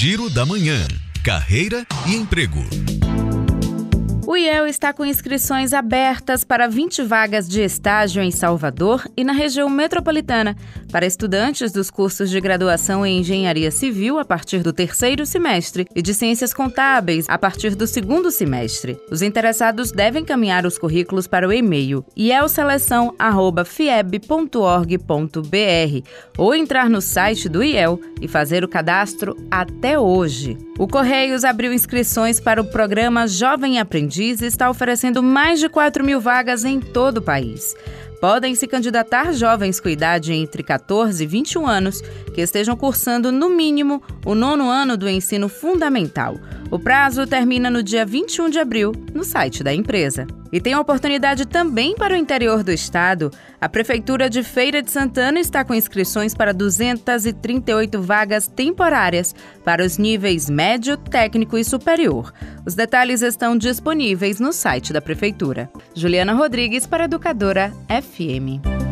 Giro da Manhã. Carreira e emprego. O IEL está com inscrições abertas para 20 vagas de estágio em Salvador e na região metropolitana, para estudantes dos cursos de graduação em Engenharia Civil a partir do terceiro semestre e de Ciências Contábeis a partir do segundo semestre. Os interessados devem encaminhar os currículos para o e-mail ielseleção.fieb.org.br ou entrar no site do IEL e fazer o cadastro até hoje. O Correios abriu inscrições para o programa Jovem Aprendiz e está oferecendo mais de 4 mil vagas em todo o país. Podem se candidatar jovens com idade entre 14 e 21 anos que estejam cursando, no mínimo, o nono ano do ensino fundamental. O prazo termina no dia 21 de abril, no site da empresa. E tem oportunidade também para o interior do estado. A Prefeitura de Feira de Santana está com inscrições para 238 vagas temporárias para os níveis médio, técnico e superior. Os detalhes estão disponíveis no site da Prefeitura. Juliana Rodrigues para Educadora FM.